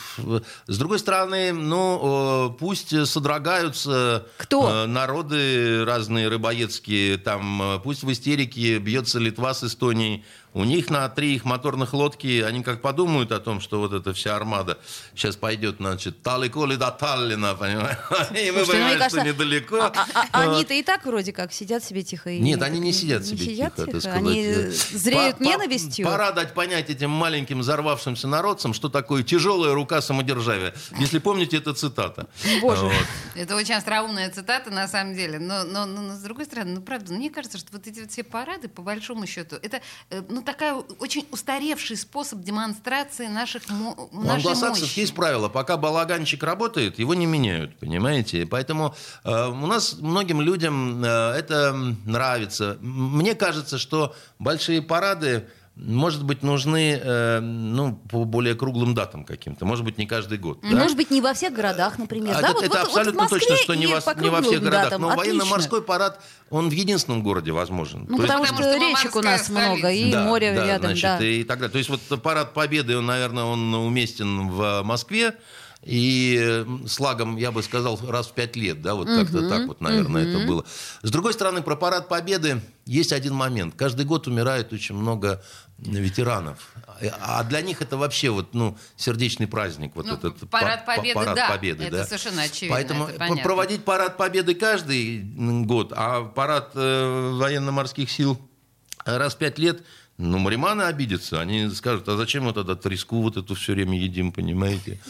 с другой стороны, ну, пусть содрогаются Кто? э, народы разные рыбоедские, там, пусть в истерике бьется Литва с Эстонией, у них на три их моторных лодки, они как подумают о том, что вот эта вся армада сейчас пойдет, значит, далеко ли до Таллина, понимаешь? И мы Слушайте, ну, мне понимаем, что недалеко. А- а- а- Вот. Они-то и так вроде как сидят себе тихо. и Нет, они не сидят себе сидят тихо, так сказать. Они зреют по- по- ненавистью. Пора дать понять этим маленьким взорвавшимся народцам, что такое тяжелая рука самодержавия. Если помните, это цитата. Боже. Вот. Это очень остроумная цитата, на самом деле. Но, но, но, но с другой стороны, ну правда, мне кажется, что вот эти вот все парады, по большому счету, это э, ну такая очень устаревший способ демонстрации наших У англосаксов мощи. есть правило, пока балаганчик работает, его не меняют, понимаете? Поэтому э, у нас многим людям э, это нравится. Мне кажется, что большие парады, может быть, нужны э, ну, по более круглым датам каким-то. Может быть, не каждый год. да? Может быть, не во всех городах, например. А да? это, Вот- это вот- вот в абсолютно Москве точно, что не, во, не во всех городах. датам. Но Отлично. военно-морской парад, он в единственном городе возможен. Ну, То есть- потому, потому что, что речек у нас морская много, и Да, море да, рядом, значит, да. и так далее. То есть вот парад Победы, он, наверное, он уместен в Москве. И э, с лагом, я бы сказал, раз в пять лет, да, вот как-то так вот, наверное, это было. С другой стороны, про парад Победы есть один момент. Каждый год умирает очень много ветеранов. А для них это вообще вот, ну, сердечный праздник. Вот Ну, этот парад па- па- Победы, парад да, Победы, это да. совершенно очевидно, Поэтому это проводить парад Победы каждый год, а парад э, военно-морских сил раз в пять лет, ну, мариманы обидятся. Они скажут, а зачем мы тогда треску вот эту все время едим, понимаете?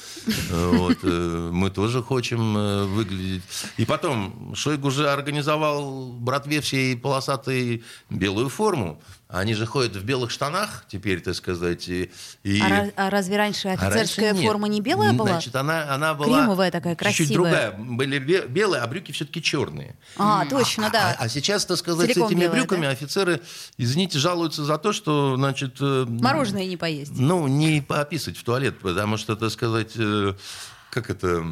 Э, Вот, э, мы тоже хотим э, выглядеть. И потом, Шойгу же организовал братве всей полосатой белую форму. Они же ходят в белых штанах теперь, так сказать. И, и- А, а разве раньше а офицерская раньше нет. форма не белая была? Значит, она, она была... Кремовая такая, Чуть-чуть красивая. другая. Были бе- белые, а брюки все-таки черные. А, точно, да. А, а сейчас, так сказать, Целиком с этими белая, брюками да? офицеры, извините, жалуются за то, что, значит... э, Мороженое не поесть. Ну, не пописать в туалет, потому что, так сказать, э, как это...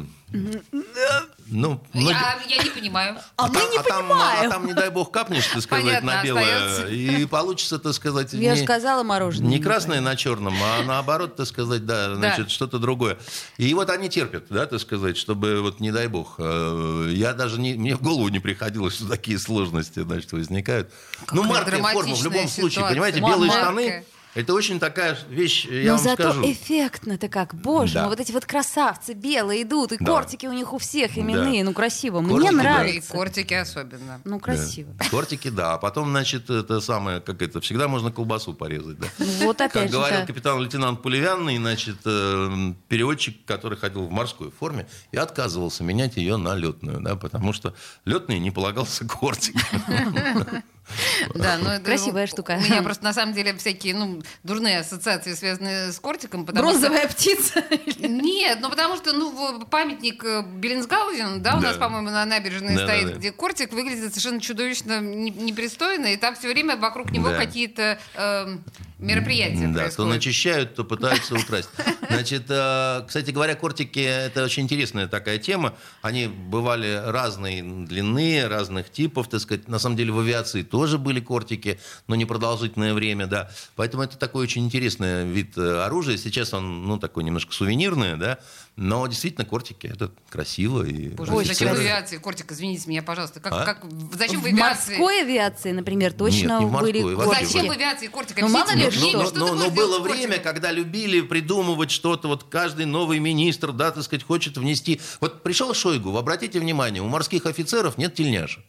Ну, многие- Я, я не понимаю. А мы там- не там, понимаем. а там, не дай бог, капнешь, так сказать, Понятно, на белое. остается. И получится, так сказать... Я же не- сказала мороженое. не не красное на черном, а наоборот, так сказать, да, значит, что-то другое. И вот они терпят, да, так сказать, чтобы, вот не дай бог, э, я даже не, мне в голову не приходилось, что такие сложности, значит, возникают. ну, Какая маркая форма в любом случае, ситуация. понимаете, Ма- белые марка. штаны, это очень такая вещь, я Но вам зато скажу. эффектно-то как. Боже Да. мой, вот эти вот красавцы белые идут, и Да. кортики у них у всех именные. Да. Ну, красиво. Кортики, Мне да. И нравится. кортики особенно. Ну, красиво. Да. Тортики, да. А потом, значит, это самое, как это, всегда можно колбасу порезать, да. Ну, Вот опять Как же. говорил да. капитан-лейтенант Пулевянный, значит, э, переводчик, который ходил в морской форме, и отказывался менять ее на летную, да, потому что летный не полагался кортик. Да, но это, Красивая у- штука. У меня просто на самом деле всякие ну, дурные ассоциации, связанные с кортиком. потому что- Бронзовая птица. Нет, ну потому что ну, памятник э, Беллинсгаузен, да, у Да. нас, по-моему, на набережной Да, стоит, да, да. где кортик выглядит совершенно чудовищно не- непристойно, и там все время вокруг него Да. какие-то э, мероприятия Да, то происходят. начищают, то пытаются украсть. Значит, э, кстати говоря, кортики – это очень интересная такая тема. Они бывали разной длины, разных типов, так сказать. На самом деле в авиации тоже были кортики, но не продолжительное время, да. Поэтому это такой очень интересный вид э, оружия. Сейчас он, ну, такой немножко сувенирный, да. Но действительно кортики – это красиво. И Боже, Ой, зачем в авиации кортик, извините меня, пожалуйста. Как, А? как, зачем в В авиации? морской авиации, например, точно Нет, не в морской, были кортики. Зачем в авиации кортик? Ну, мало ли что. но, что но- но было время, когда любили придумывать что-то, вот каждый новый министр, да, так сказать, хочет внести. Вот пришел Шойгу, вы обратите внимание, у морских офицеров нет тельняшек.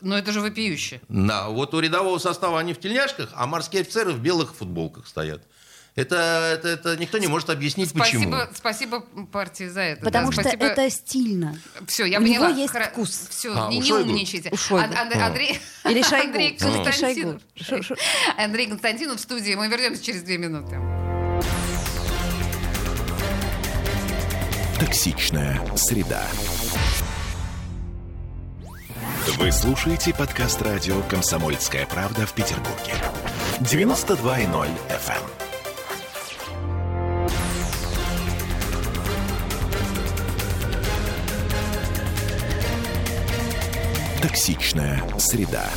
Ну это же вопиюще. Да, вот у рядового состава они в тельняшках, а морские офицеры в белых футболках стоят. Это, это, это никто не может объяснить, почему. Спасибо, спасибо партии за это. Потому да, что спасибо. это стильно. Все, я У него поняла. есть Хра- вкус. Все, А, не, не умничайте. А. Андрей, Или Шойгу. Андрей Константинов. Шойгу. Андрей Константинов в студии. Мы вернемся через две минуты. Токсичная среда. Вы слушаете подкаст радио «Комсомольская правда» в Петербурге. 92.0 FM. Токсичная среда.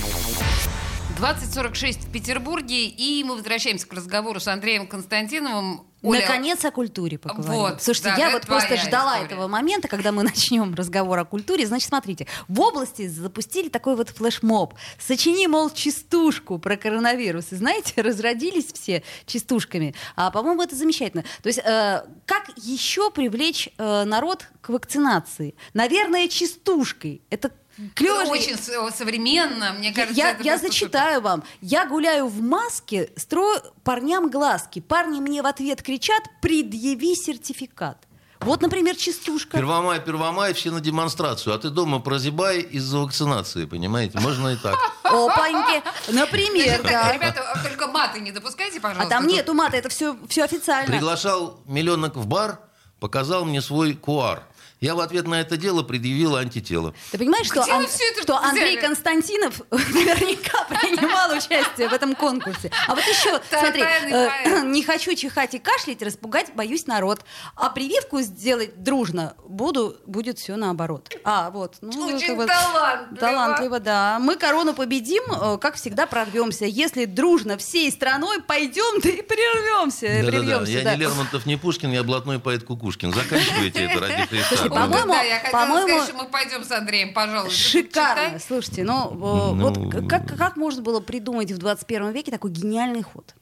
20.46 в Петербурге, и мы возвращаемся к разговору с Андреем Константиновым. Оля, Наконец о культуре поговорим. Вот, Слушайте, да, я вот просто ждала история. этого момента, когда мы начнем разговор о культуре. Значит, смотрите, в области запустили такой вот флешмоб. Сочини, мол, частушку про коронавирус. И знаете, разродились все частушками. А, по-моему, это замечательно. То есть, э, как еще привлечь э, народ к вакцинации? Наверное, частушкой. Это клево. же. очень современно, мне кажется, Я, это я зачитаю вам. Я гуляю в маске, строю парням глазки. Парни мне в ответ кричат «предъяви сертификат». Вот, например, частушка. Первомай, Первомай, все на демонстрацию, а ты дома прозябай из-за вакцинации, понимаете? Можно и так. Опаньки. Например, супер. да. Ребята, а только маты не допускайте, А пожалуйста. там Тут- нету мата, это все, все официально. Приглашал миллионок в бар, показал мне свой куар. Я в ответ на это дело предъявил антитело. Ты понимаешь, что, Ан- что Андрей? Константинов наверняка принимал участие в этом конкурсе. А вот еще, смотри, э, не хочу чихать и кашлять, распугать боюсь народ. А прививку сделать дружно буду, будет все наоборот. А, вот. Ну, Очень вот талантливо. Талантливо, да. Мы корону победим, э, как всегда прорвемся. Если дружно всей страной пойдем, да и прервемся. Да-да-да, прервемся, я да. не Лермонтов, не Пушкин, я блатной поэт Кукушкин. Заканчивайте это ради Христа. По-моему, Да, я хотела по-моему, сказать, что мы пойдем с Андреем, пожалуйста. Шикарно. Слушайте, ну, э, Ну. вот как, как можно было придумать в 21 веке такой гениальный ход?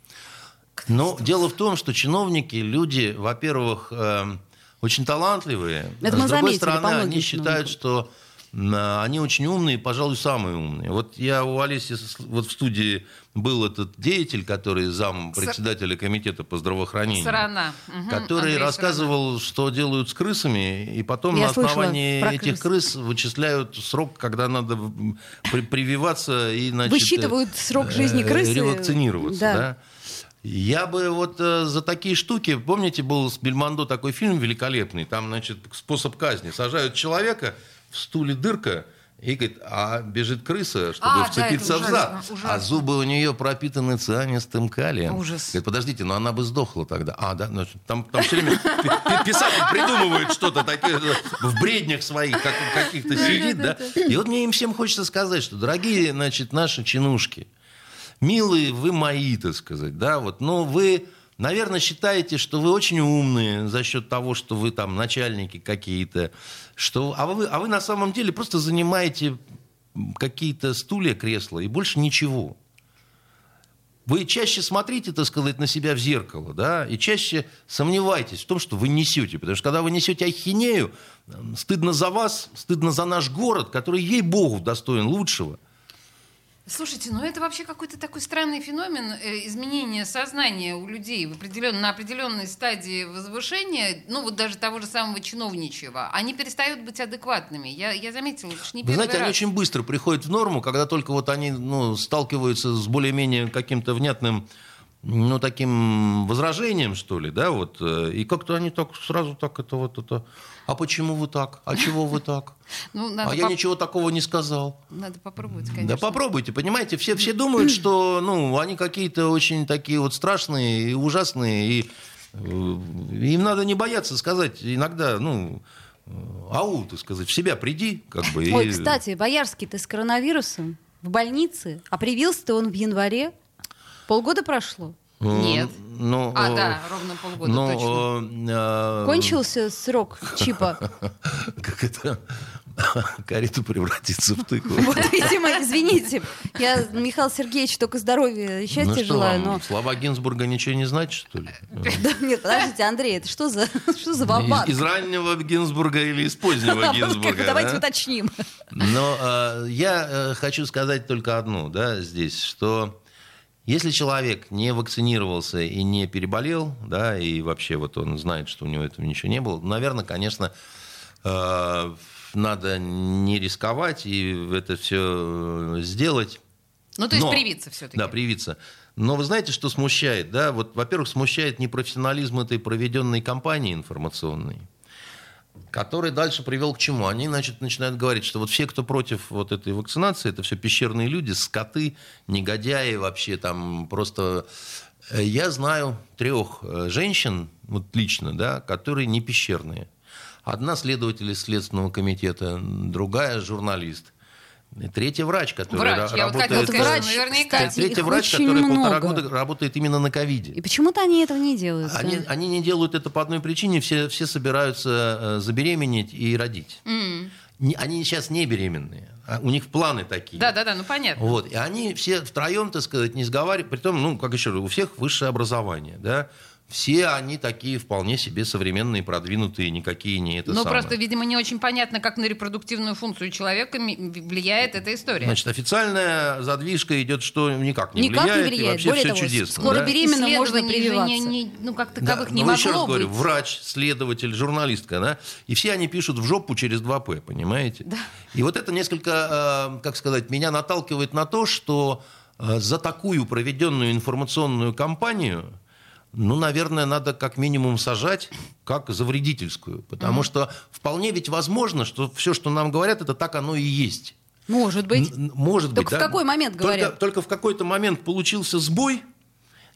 Но дело в том, что чиновники, люди, во-первых, эм, очень талантливые. Это а мы с другой заметили стороны, они считают, что они очень умные, пожалуй, самые умные. Вот я у Олеси вот в студии был этот деятель, который зам председателя комитета по здравоохранению. Сарана. Мгм, который Андрей рассказывал, что делают с крысами, и потом Я на основании этих крыс вычисляют срок, когда надо при- прививаться и значит, Высчитывают срок жизни э, крысы. ревакцинироваться. Да. Да. Я бы вот э, за такие штуки, помните, был с Бельмондо такой фильм великолепный, там, значит, способ казни. Сажают человека, в стуле дырка, и говорит, а бежит крыса, чтобы А, да, вцепиться это в зад. ужасно, А зубы у нее пропитаны цианистым калием. Ужас. Говорит, подождите, но она бы сдохла тогда. А, да, ну, там, там все время пи- пи- писатель придумывает что-то такое, в бреднях своих как- каких-то сидит, да. И вот мне им всем хочется сказать, что, дорогие, значит, наши чинушки, милые вы мои, так сказать, да, вот, но вы, наверное, считаете, что вы очень умные за счет того, что вы там начальники какие-то, что, а вы, а вы на самом деле просто занимаете какие-то стулья, кресла и больше ничего. Вы чаще смотрите, так сказать, на себя в зеркало, да, и чаще сомневайтесь в том, что вы несете. Потому что когда вы несете ахинею, стыдно за вас, стыдно за наш город, который, ей-богу, достоин лучшего. Слушайте, ну это вообще какой-то такой странный феномен э, изменения сознания у людей в определен- на определенной стадии возвышения, ну вот даже того же самого чиновничьего. Они перестают быть адекватными. Я, я заметила, это не Вы знаете, они раз. очень быстро приходят в норму, когда только вот они ну, сталкиваются с более-менее каким-то внятным ну, таким возражением, что ли, да, вот, э, и как-то они так сразу так это вот это, а почему вы так, а чего вы так, Ну, надо, а я поп- ничего такого не сказал. надо попробовать, конечно. Да попробуйте, понимаете, все, все думают, что ну, они какие-то очень такие вот страшные и ужасные, и э, им надо не бояться сказать иногда, ну, э, ау, так сказать, в себя приди, как бы. и- Ой, кстати, Боярский, ты с коронавирусом в больнице, а привился-то он в январе. Полгода прошло. Нет. Ну, А, э, да, ровно полгода, ну, точно. э, э, Кончился срок чипа. Как это? Карету превратится в тыкву. Вот, видимо, извините. Я Михаил Сергеевич только здоровья и счастья Ну что желаю, вам, но... слова Гинзбурга ничего не значат, что ли? Да, нет, подождите, Андрей, это что за, что за Из, бабак? из раннего Гинзбурга или из позднего Гинзбурга? Давайте да? уточним. Но э, я э, хочу сказать только одно, да, здесь, что Если человек не вакцинировался и не переболел, да, и вообще вот он знает, что у него этого ничего не было, наверное, конечно, э, надо не рисковать и это все сделать. Ну, то есть Но- привиться все-таки. Да, привиться. Но вы знаете, что смущает? Да? Вот, во-первых, смущает непрофессионализм этой проведенной кампании информационной, который дальше привел к чему? Они, значит, начинают говорить, что вот все, кто против вот этой вакцинации, это все пещерные люди, скоты, негодяи вообще там просто... Э, Я знаю трех э, женщин, вот лично, да, которые не пещерные. Одна следователь из Следственного комитета, другая журналист. И третий врач, который Врач, ра- я вот работает... Вот сказать, врач, что наверняка... кстати, Третий врач, очень который полтора много. года работает именно на ковиде. И почему-то они этого не делают. Они, да. они не делают это по одной причине. Все, все собираются э, забеременеть и родить. Не- они сейчас не беременные. а у них планы такие. Да-да-да, ну понятно. Вот. И они все втроем, так сказать, не сговаривают. Притом, ну, как еще у всех высшее образование, да. Все они такие вполне себе современные, продвинутые, никакие не это Ну, самое. просто, видимо, не очень понятно, как на репродуктивную функцию человека влияет эта история. Значит, официальная задвижка идет, что никак не Никак влияет, не влияет. и вообще Более все того, чудесно. скоро да? беременна можно прививаться. не- не- ну, как Да, таковых не ну, могло еще раз говорю, быть. врач, следователь, журналистка, да, и все они пишут в жопу через 2П, понимаете? И вот это несколько, э, как сказать, меня наталкивает на то, что э, за такую проведенную информационную кампанию, ну, наверное, надо как минимум сажать как за вредительскую, потому что вполне ведь возможно, что все, что нам говорят, это так оно и есть. Может быть. Н- Может Только быть. в какой момент Только- говорят? Только, в какой-то момент получился сбой,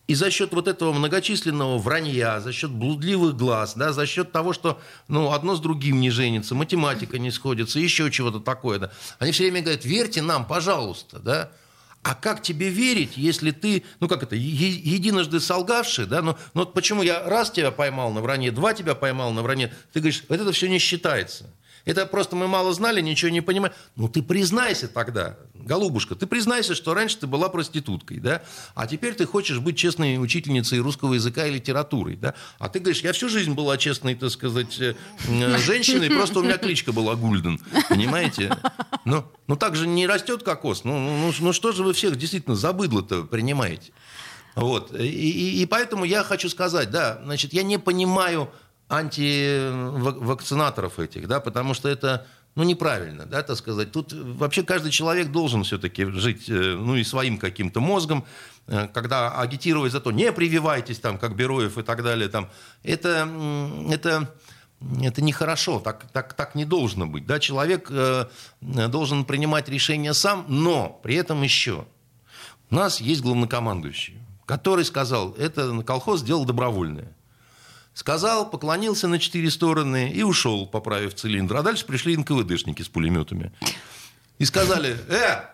и за счет вот этого многочисленного вранья, за счет блудливых глаз, да, за счет того, что ну, одно с другим не женится, математика не сходится, еще чего-то такое. Да. Они все время говорят, верьте нам, пожалуйста. Да. А как тебе верить, если ты, ну как это, единожды солгавший, да, ну, ну вот почему я раз тебя поймал на вранье, два тебя поймал на вранье, ты говоришь, вот это все не считается. Это просто мы мало знали, ничего не понимаем. Ну ты признайся тогда, голубушка, ты признайся, что раньше ты была проституткой, да, а теперь ты хочешь быть честной учительницей русского языка и литературы, да, а ты говоришь, я всю жизнь была честной, так сказать, э, э, женщиной, просто у меня кличка была Гульден, понимаете? Ну, ну так же не растет кокос, ну, ну, ну, ну что же вы всех действительно за быдло-то принимаете? Вот. И, и- и поэтому я хочу сказать, да, значит, я не понимаю антивакцинаторов этих, да, потому что это, ну, неправильно, да, так сказать. Тут вообще каждый человек должен все-таки жить, э, ну, и своим каким-то мозгом, э, когда агитировать за то, не прививайтесь, там, как Бероев и так далее, там, это, это, это нехорошо, так, так, так не должно быть, да, человек э, должен принимать решения сам, но при этом еще у нас есть главнокомандующий, который сказал, это колхоз сделал добровольное. Сказал, поклонился на четыре стороны и ушел, поправив цилиндр. А дальше пришли НКВДшники с пулеметами. И сказали, э,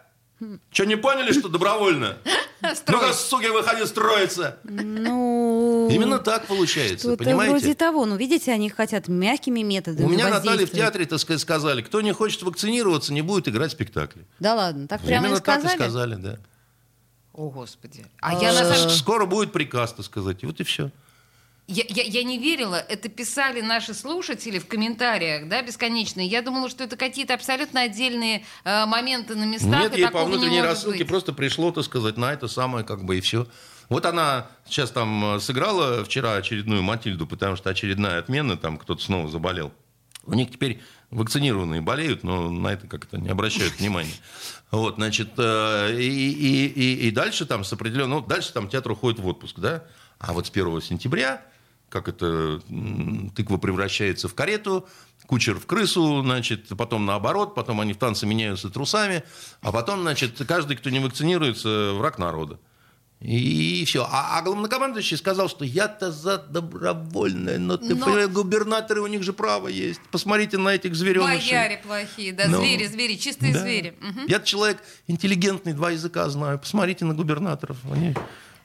что не поняли, что добровольно? Ну-ка, суки, выходи строиться. Ну, Именно так получается, что-то понимаете? вроде того. Ну, видите, они хотят мягкими методами У меня Наталья в театре, так сказать, сказали, кто не хочет вакцинироваться, не будет играть в спектакли. Да ладно, так прямо Именно и сказали? так и сказали, да. О, Господи. А я на самом Скоро будет приказ, так сказать, и вот и все. Я, я, я не верила, это писали наши слушатели в комментариях, да, бесконечные. Я думала, что это какие-то абсолютно отдельные э, моменты на местах. Нет, ей по внутренней рассылке быть. просто пришло, так сказать, на это самое, как бы, и все. Вот она сейчас там э, сыграла вчера очередную Матильду, потому что очередная отмена, там кто-то снова заболел. У них теперь вакцинированные болеют, но на это как-то не обращают внимания. Вот, значит, э, и, и, и, и дальше там с определенного... Ну, дальше там театр уходит в отпуск, да? А вот с 1 сентября, как это, тыква превращается в карету, кучер в крысу, значит, потом наоборот, потом они в танце меняются трусами, а потом, значит, каждый, кто не вакцинируется, враг народа. И, все. А, а главнокомандующий сказал, что я-то за добровольное, но ты Но- понимаешь, губернаторы, у них же право есть. Посмотрите на этих зверенышей. Бояре плохие, да, Ну, звери, звери, чистые Да. звери. Мгм. Я человек интеллигентный, два языка знаю. Посмотрите на губернаторов. Они,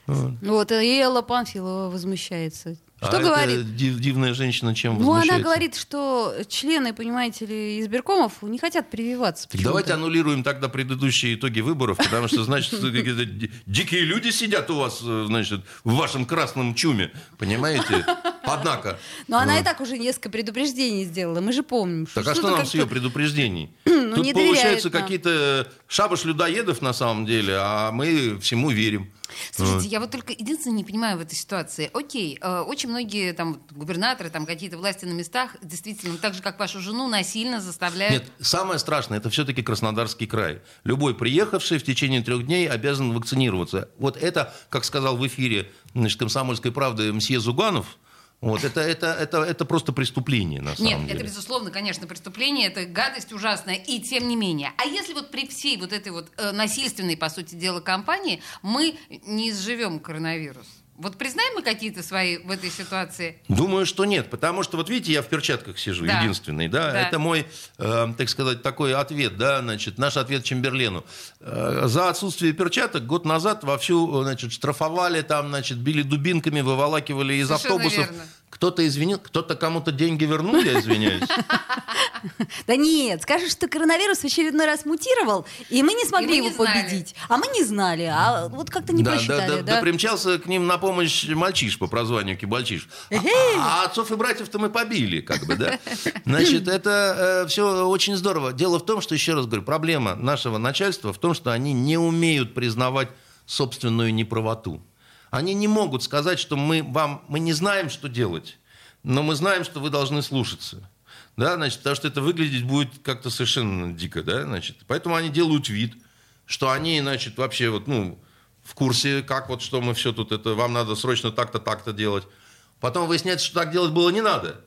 вот. Вот, и Элла Памфилова возмущается. Что А говорит? див- дивная женщина чем Ну, она говорит, что члены, понимаете ли, избиркомов не хотят прививаться. Почему-то. давайте аннулируем тогда предыдущие итоги выборов, потому что, значит, дикие люди сидят у вас, э, значит, в вашем красном чуме, понимаете? Однако... Но она э, и так уже несколько предупреждений сделала, мы же помним. Так а что нам с ее предупреждений? Ну, Тут получается какие-то шабаш людоедов на самом деле, а мы всему верим. Слушайте, я вот только единственное не понимаю в этой ситуации. Окей, э, очень многие там губернаторы, там какие-то власти на местах, действительно, так же, как вашу жену, насильно заставляют... Нет, самое страшное, это все-таки Краснодарский край. Любой приехавший в течение трех дней обязан вакцинироваться. Вот это, как сказал в эфире значит, «Комсомольской правды» мсье Зуганов, вот, это, это, это, это просто преступление, на самом Нет, деле. это, безусловно, конечно, преступление, это гадость ужасная, и тем не менее. А если вот при всей вот этой вот э, насильственной, по сути дела, кампании мы не изживем коронавирус? Вот признаем мы какие-то свои в этой ситуации? Думаю, что нет, потому что, вот видите, я в перчатках сижу, Да. единственный, да? Да. это мой, э, так сказать, такой ответ, да, значит, наш ответ Чемберлену. Э, за отсутствие перчаток год назад вовсю, значит, штрафовали там, значит, били дубинками, выволакивали из Совершенно автобусов. верно. Кто-то извинил, кто-то кому-то деньги вернул, я извиняюсь. Да нет, скажешь, что коронавирус в очередной раз мутировал, и мы не смогли его победить. А мы не знали, а вот как-то не посчитали, да, да? да примчался к ним на помощь мальчиш по прозванию Кибальчиш. А, а отцов и братьев-то мы побили, как бы, да? Значит, это все очень здорово. Дело в том, что, еще раз говорю, проблема нашего начальства в том, что они не умеют признавать собственную неправоту. Они не могут сказать, что мы вам, мы не знаем, что делать, но мы знаем, что вы должны слушаться. Да, значит, потому что это выглядеть будет как-то совершенно дико, да, значит. Поэтому они делают вид, что они, значит, вообще вот, ну, в курсе, как вот, что мы все тут, это вам надо срочно так-то, так-то делать. Потом выясняется, что так делать было не надо.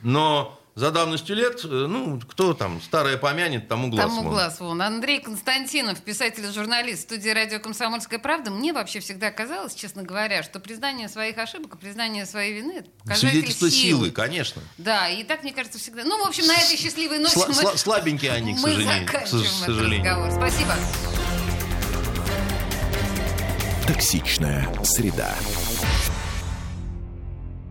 Но за давностью лет, э, ну, кто там старое помянет, тому глаз Тому вон. глаз вон. Андрей Константинов, писатель и журналист студии радио «Комсомольская правда». Мне вообще всегда казалось, честно говоря, что признание своих ошибок и признание своей вины – это показатель Свидетельство силы. силы, конечно. Да, и так, мне кажется, всегда... Ну, в общем, на этой счастливой ноте Сла- мы, сла- слабенькие они, к мы сожалению, к заканчиваем к этот сожалению. разговор. Спасибо. Токсичная среда.